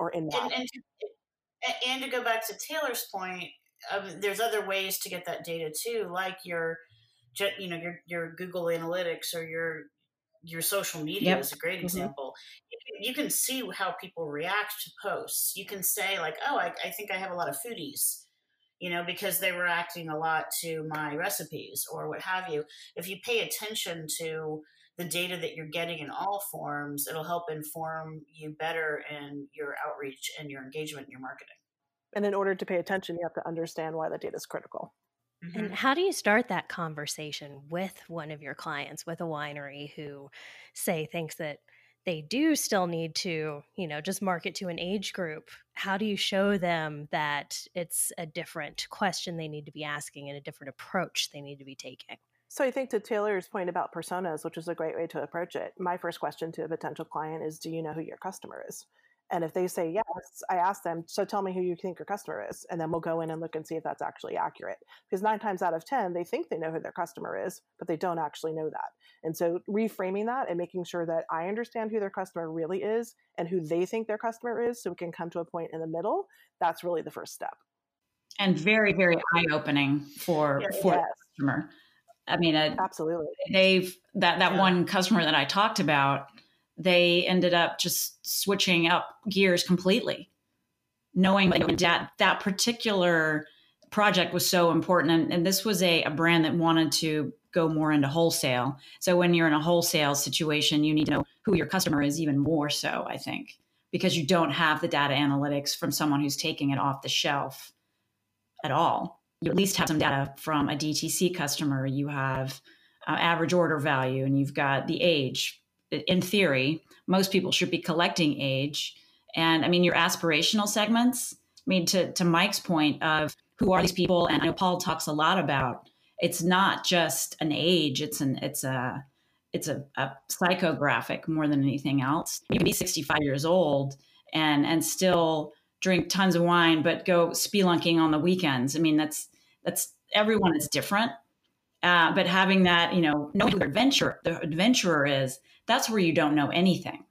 or in that. And, and, to, and to go back to Taylor's point, um, there's other ways to get that data too, like your, you know, your your Google Analytics or your your social media yep. is a great mm-hmm. example. Mm-hmm. You, can, see how people react to posts. You can say like, "Oh, I, I think I have a lot of foodies." you know, because they were reacting a lot to my recipes or what have you. If you pay attention to the data that you're getting in all forms, it'll help inform you better in your outreach and your engagement and your marketing. And in order to pay attention, you have to understand why the data is critical. Mm-hmm. And how do you start that conversation with one of your clients, with a winery who, say, thinks that they do still need to, you know, just market to an age group? How do you show them that it's a different question they need to be asking and a different approach they need to be taking? So I think to Taylor's point about personas, which is a great way to approach it, my first question to a potential client is, do you know who your customer is? And if they say mm-hmm. yes, I ask them, so tell me who you think your customer is. And then we'll go in and look and see if that's actually accurate. Because nine times out of 10, they think they know who their customer is, but they don't actually know that. And so reframing that and making sure that I understand who their customer really is and who they think their customer is so we can come to a point in the middle, that's really the first step. And very, very eye opening for, for yes. the customer I mean, uh, absolutely. They've that that yeah. one customer that I talked about, they ended up just switching up gears completely, knowing that that particular project was so important, and, and this was a, a brand that wanted to go more into wholesale. So when you're in a wholesale situation, you need to know who your customer is even more so. I think because you don't have the data analytics from someone who's taking it off the shelf at all you at least have some data from a DTC customer. You have uh, average order value and you've got the age. In theory, most people should be collecting age. And I mean, your aspirational segments, I mean, to, to Mike's point of who are these people, and I know Paul talks a lot about it's not just an age; it's an it's a it's a, a psychographic more than anything else. You can be 65 years old and and still drink tons of wine, but go spelunking on the weekends. I mean, that's that's everyone is different. Uh, but having that, you know, knowing who the adventurer the adventurer is, that's where you don't know anything.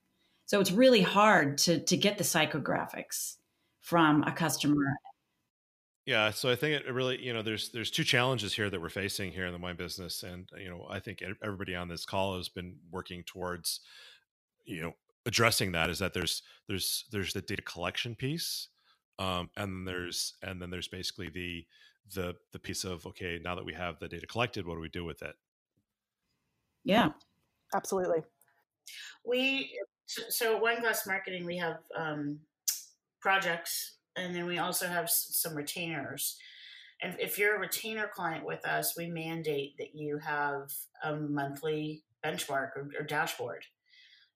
So it's really hard to to get the psychographics from a customer. Yeah, so I think it really, you know, there's there's two challenges here that we're facing here in the wine business, and you know, I think everybody on this call has been working towards, you know, addressing that. Is that there's there's there's the data collection piece, um, and then there's and then there's basically the the the piece of okay, now that we have the data collected, what do we do with it? Yeah, absolutely. We so at Wine Glass Marketing we have um, projects, and then we also have some retainers. And if you're a retainer client with us, we mandate that you have a monthly benchmark or, or dashboard.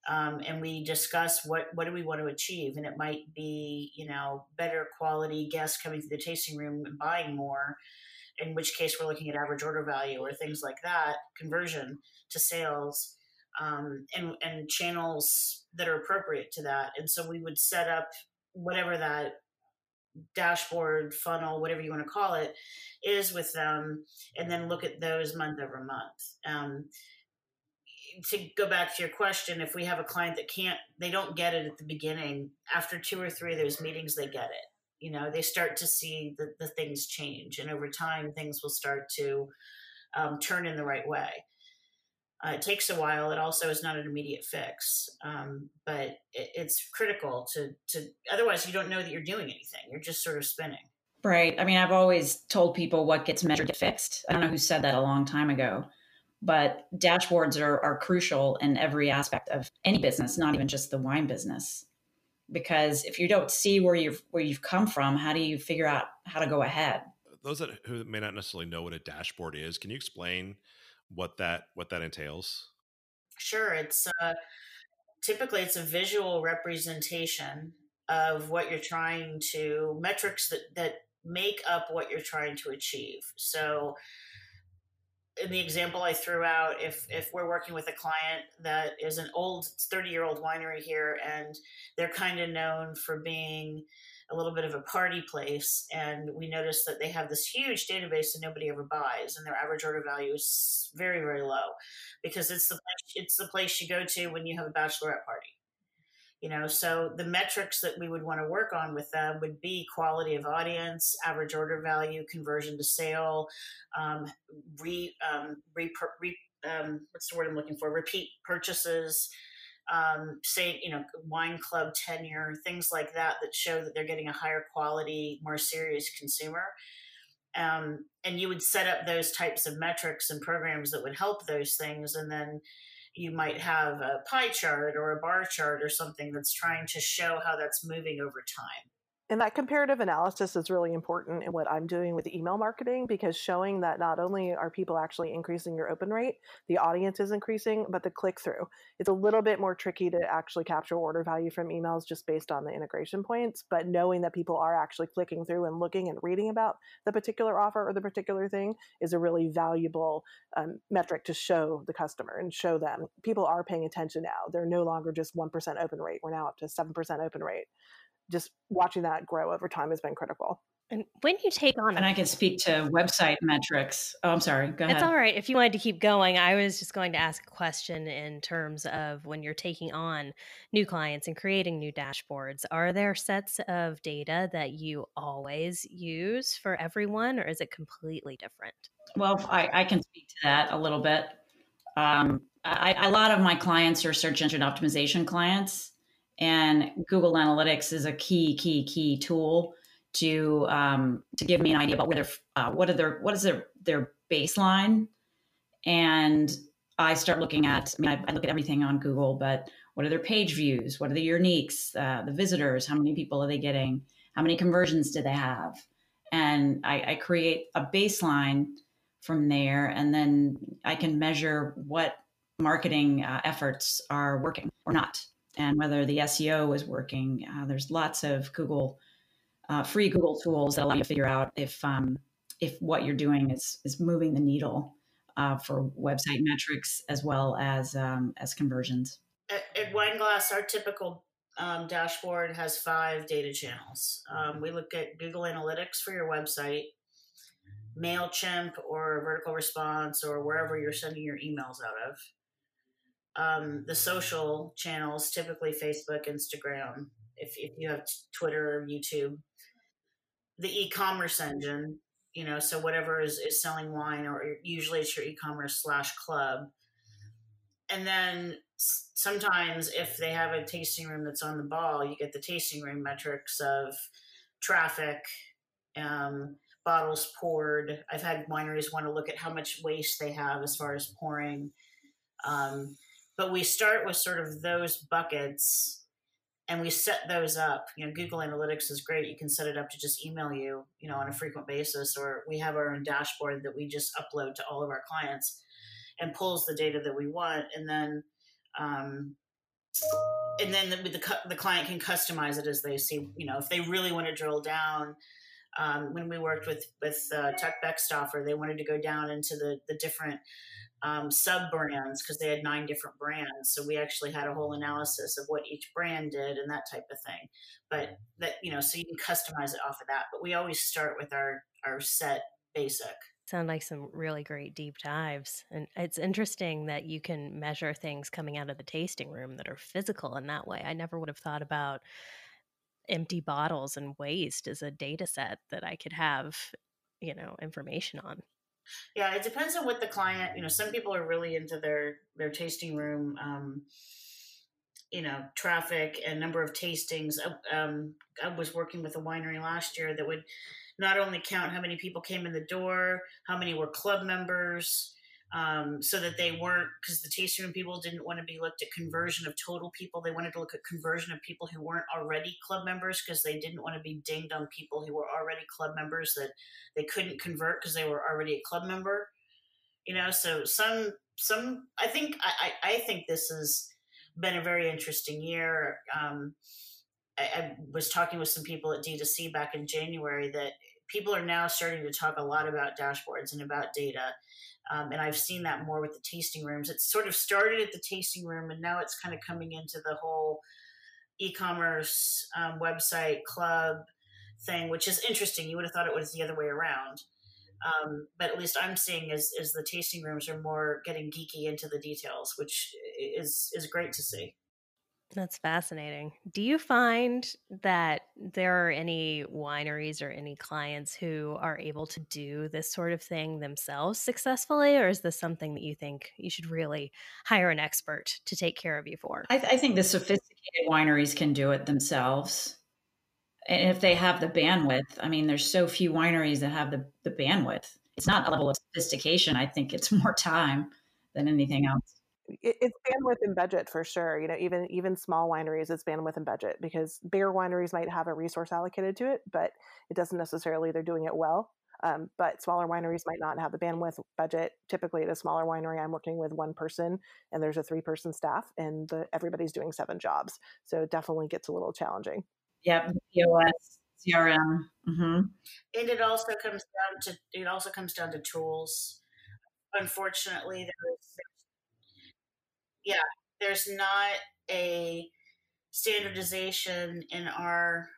Um, and we discuss what what do we want to achieve? And it might be you know better quality guests coming to the tasting room and buying more in which case we're looking at average order value or things like that conversion to sales um, and and channels that are appropriate to that. And so we would set up whatever that dashboard funnel whatever you want to call it is with them and then look at those month over month. Um, to go back to your question, if we have a client that can't, they don't get it at the beginning, after two or three of those meetings, they get it. You know, they start to see the, the things change, and over time, things will start to um, turn in the right way. Uh, it takes a while. It also is not an immediate fix, um, but it, it's critical to to. Otherwise, you don't know that you're doing anything. You're just sort of spinning. Right. I mean, I've always told people what gets measured gets fixed. I don't know who said that a long time ago but dashboards are, are crucial in every aspect of any business not even just the wine business. Because if you don't see where you've where you've come from how do you figure out how to go ahead? Those that who may not necessarily know what a dashboard is can you explain what that what that entails? Sure it's uh, typically it's a visual representation of what you're trying to metrics that that make up what you're trying to achieve. So in the example I threw out, if if we're working with a client that is an old 30 year old winery here and they're kind of known for being a little bit of a party place, and we notice that they have this huge database that nobody ever buys, and their average order value is very very low because it's the it's the place you go to when you have a bachelorette party you know so the metrics that we would want to work on with them would be quality of audience average order value conversion to sale um, re, um, re, re um, what's the word i'm looking for? Repeat purchases um, say you know wine club tenure things like that that show that they're getting a higher quality more serious consumer. Um, and you would set up those types of metrics and programs that would help those things and then you might have a pie chart or a bar chart or something that's trying to show how that's moving over time. And that comparative analysis is really important in what I'm doing with email marketing because showing that not only are people actually increasing your open rate, the audience is increasing, but the click through. It's a little bit more tricky to actually capture order value from emails just based on the integration points. But knowing that people are actually clicking through and looking and reading about the particular offer or the particular thing is a really valuable um, metric to show the customer and show them people are paying attention now. They're no longer just 1% open rate. We're now up to 7% open rate just watching that grow over time has been critical. And when you take on, and I can speak to website metrics. Oh, I'm sorry. Go ahead. It's all right. If you wanted to keep going, I was just going to ask a question in terms of when you're taking on new clients and creating new dashboards. Are there sets of data that you always use for everyone, or is it completely different? Well, I, I can speak to that a little bit. Um, I, a lot of my clients are search engine optimization clients and Google Analytics is a key, key, key tool to um, to give me an idea about whether uh, what are their what is their their baseline, and I start looking at. I mean, I, I, look at everything on Google, but what are their page views? What are the uniques? Uh, the visitors? How many people are they getting? How many conversions do they have? And I, I create a baseline from there, and then I can measure what marketing uh, efforts are working or not and whether the SEO is working. Uh, there's lots of Google uh, free Google tools that allow you to figure out if um, if what you're doing is is moving the needle uh, for website metrics as well as um, as conversions. At, at Wineglass, our typical um, dashboard has five data channels. Um, we look at Google Analytics for your website, MailChimp or Vertical Response or wherever you're sending your emails out of. Um, the social channels, typically Facebook, Instagram, if, if you have Twitter or YouTube. The e commerce engine, you know, so whatever is, is selling wine, or usually it's your e commerce slash club. And then sometimes if they have a tasting room that's on the ball, you get the tasting room metrics of traffic, um, bottles poured. I've had wineries want to look at how much waste they have as far as pouring. Um, but we start with sort of those buckets and we set those up. You know, Google Analytics is great. You can set it up to just email you, you know, on a frequent basis, or we have our own dashboard that we just upload to all of our clients and pulls the data that we want. And then, um, and then the, the, the client can customize it as they see, you know, if they really want to drill down, um, when we worked with with uh, Tuck Beckstoffer, they wanted to go down into the the different um, sub brands because they had nine different brands. So we actually had a whole analysis of what each brand did and that type of thing. But that you know, so you can customize it off of that. But we always start with our our set basic. Sound like some really great deep dives. And it's interesting that you can measure things coming out of the tasting room that are physical in that way. I never would have thought about empty bottles and waste as a data set that I could have, you know, information on. Yeah, it depends on what the client, you know, some people are really into their their tasting room um you know, traffic and number of tastings. Um, I was working with a winery last year that would not only count how many people came in the door, how many were club members, um, so that they weren't because the tasting room people didn't want to be looked at conversion of total people. They wanted to look at conversion of people who weren't already club members because they didn't want to be dinged on people who were already club members that they couldn't convert because they were already a club member. You know, so some some I think I I, I think this has been a very interesting year. Um, I, I was talking with some people at D2C back in January that people are now starting to talk a lot about dashboards and about data um, and I've seen that more with the tasting rooms. It sort of started at the tasting room, and now it's kind of coming into the whole e-commerce um, website club thing, which is interesting. You would have thought it was the other way around, um, but at least I'm seeing is is the tasting rooms are more getting geeky into the details, which is is great to see. That's fascinating. Do you find that there are any wineries or any clients who are able to do this sort of thing themselves successfully, or is this something that you think you should really hire an expert to take care of you for? I, I think the sophisticated wineries can do it themselves. And if they have the bandwidth, I mean, there's so few wineries that have the, the bandwidth. It's not a level of sophistication. I think it's [laughs] more time than anything else it's bandwidth and budget for sure. You know, even even small wineries, it's bandwidth and budget because bigger wineries might have a resource allocated to it, but it doesn't necessarily they're doing it well. Um, but smaller wineries might not have the bandwidth budget. Typically, at a smaller winery, I'm working with one person, and there's a three person staff, and the, everybody's doing seven jobs. So it definitely gets a little challenging. Yep, POS, CRM, mm-hmm. and it also comes down to it also comes down to tools. Unfortunately, there's yeah, there's not a standardization in our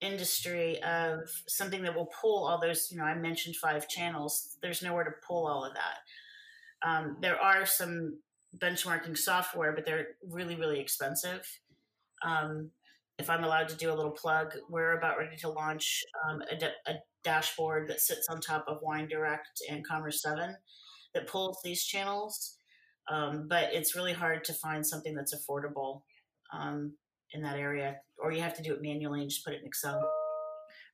industry of something that will pull all those you know i mentioned five channels there's nowhere to pull all of that. Um, there are some benchmarking software but they're really really expensive. Um, if i'm allowed to do a little plug we're about ready to launch um, a, a, dashboard that sits on top of wine direct and commerce 7 that pulls these channels um, but it's really hard to find something that's affordable um, in that area, or you have to do it manually and just put it in Excel.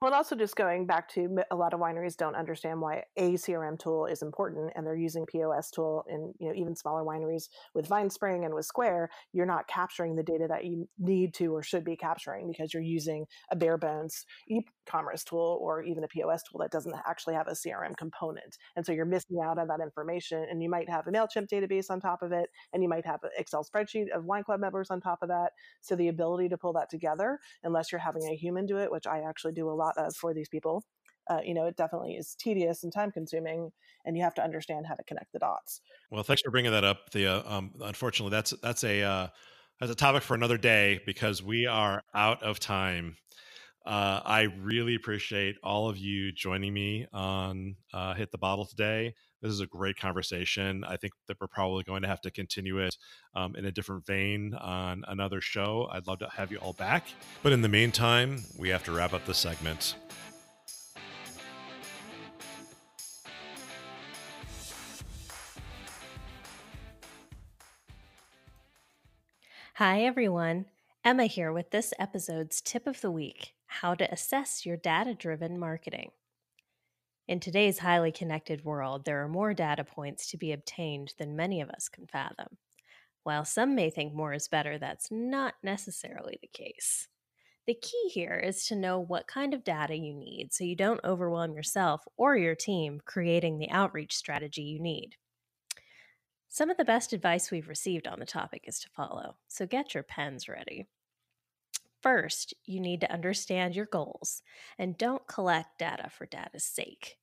Well, also just going back to a lot of wineries don't understand why a CRM tool is important, and they're using POS tool in you know even smaller wineries with VineSpring and with Square. You're not capturing the data that you need to or should be capturing because you're using a bare bones e-commerce tool or even a POS tool that doesn't actually have a CRM component, and so you're missing out on that information. And you might have a Mailchimp database on top of it, and you might have an Excel spreadsheet of wine club members on top of that. So the ability to pull that together, unless you're having a human do it, which I actually do a lot lot of for these people. Uh, you know, it definitely is tedious and time consuming, and you have to understand how to connect the dots. Well, thanks for bringing that up. The um, unfortunately, that's that's a uh, that's a topic for another day because we are out of time. Uh, I really appreciate all of you joining me on uh, Hit the Bottle today. This is a great conversation. I think that we're probably going to have to continue it um, in a different vein on another show. I'd love to have you all back. But in the meantime, we have to wrap up the segment. Hi, everyone. Emma here with this episode's tip of the week how to assess your data driven marketing. In today's highly connected world, there are more data points to be obtained than many of us can fathom. While some may think more is better, that's not necessarily the case. The key here is to know what kind of data you need so you don't overwhelm yourself or your team creating the outreach strategy you need. Some of the best advice we've received on the topic is to follow, so get your pens ready. First, you need to understand your goals and don't collect data for data's sake.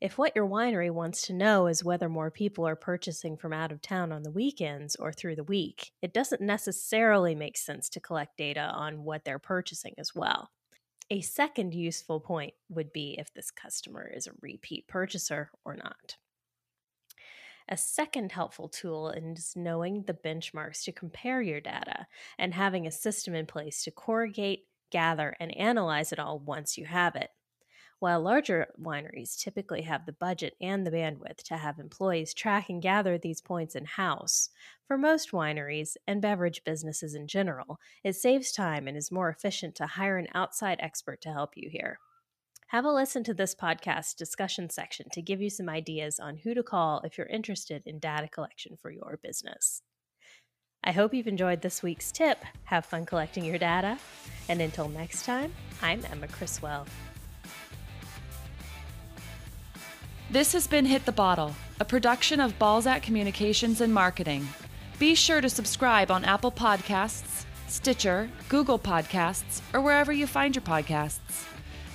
If what your winery wants to know is whether more people are purchasing from out of town on the weekends or through the week, it doesn't necessarily make sense to collect data on what they're purchasing as well. A second useful point would be if this customer is a repeat purchaser or not. A second helpful tool is knowing the benchmarks to compare your data and having a system in place to corrugate, gather, and analyze it all once you have it. While larger wineries typically have the budget and the bandwidth to have employees track and gather these points in house, for most wineries and beverage businesses in general, it saves time and is more efficient to hire an outside expert to help you here. Have a listen to this podcast discussion section to give you some ideas on who to call if you're interested in data collection for your business. I hope you've enjoyed this week's tip. Have fun collecting your data. And until next time, I'm Emma Criswell. This has been Hit the Bottle, a production of Balzac Communications and Marketing. Be sure to subscribe on Apple Podcasts, Stitcher, Google Podcasts, or wherever you find your podcasts.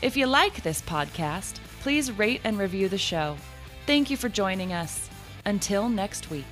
If you like this podcast, please rate and review the show. Thank you for joining us. Until next week.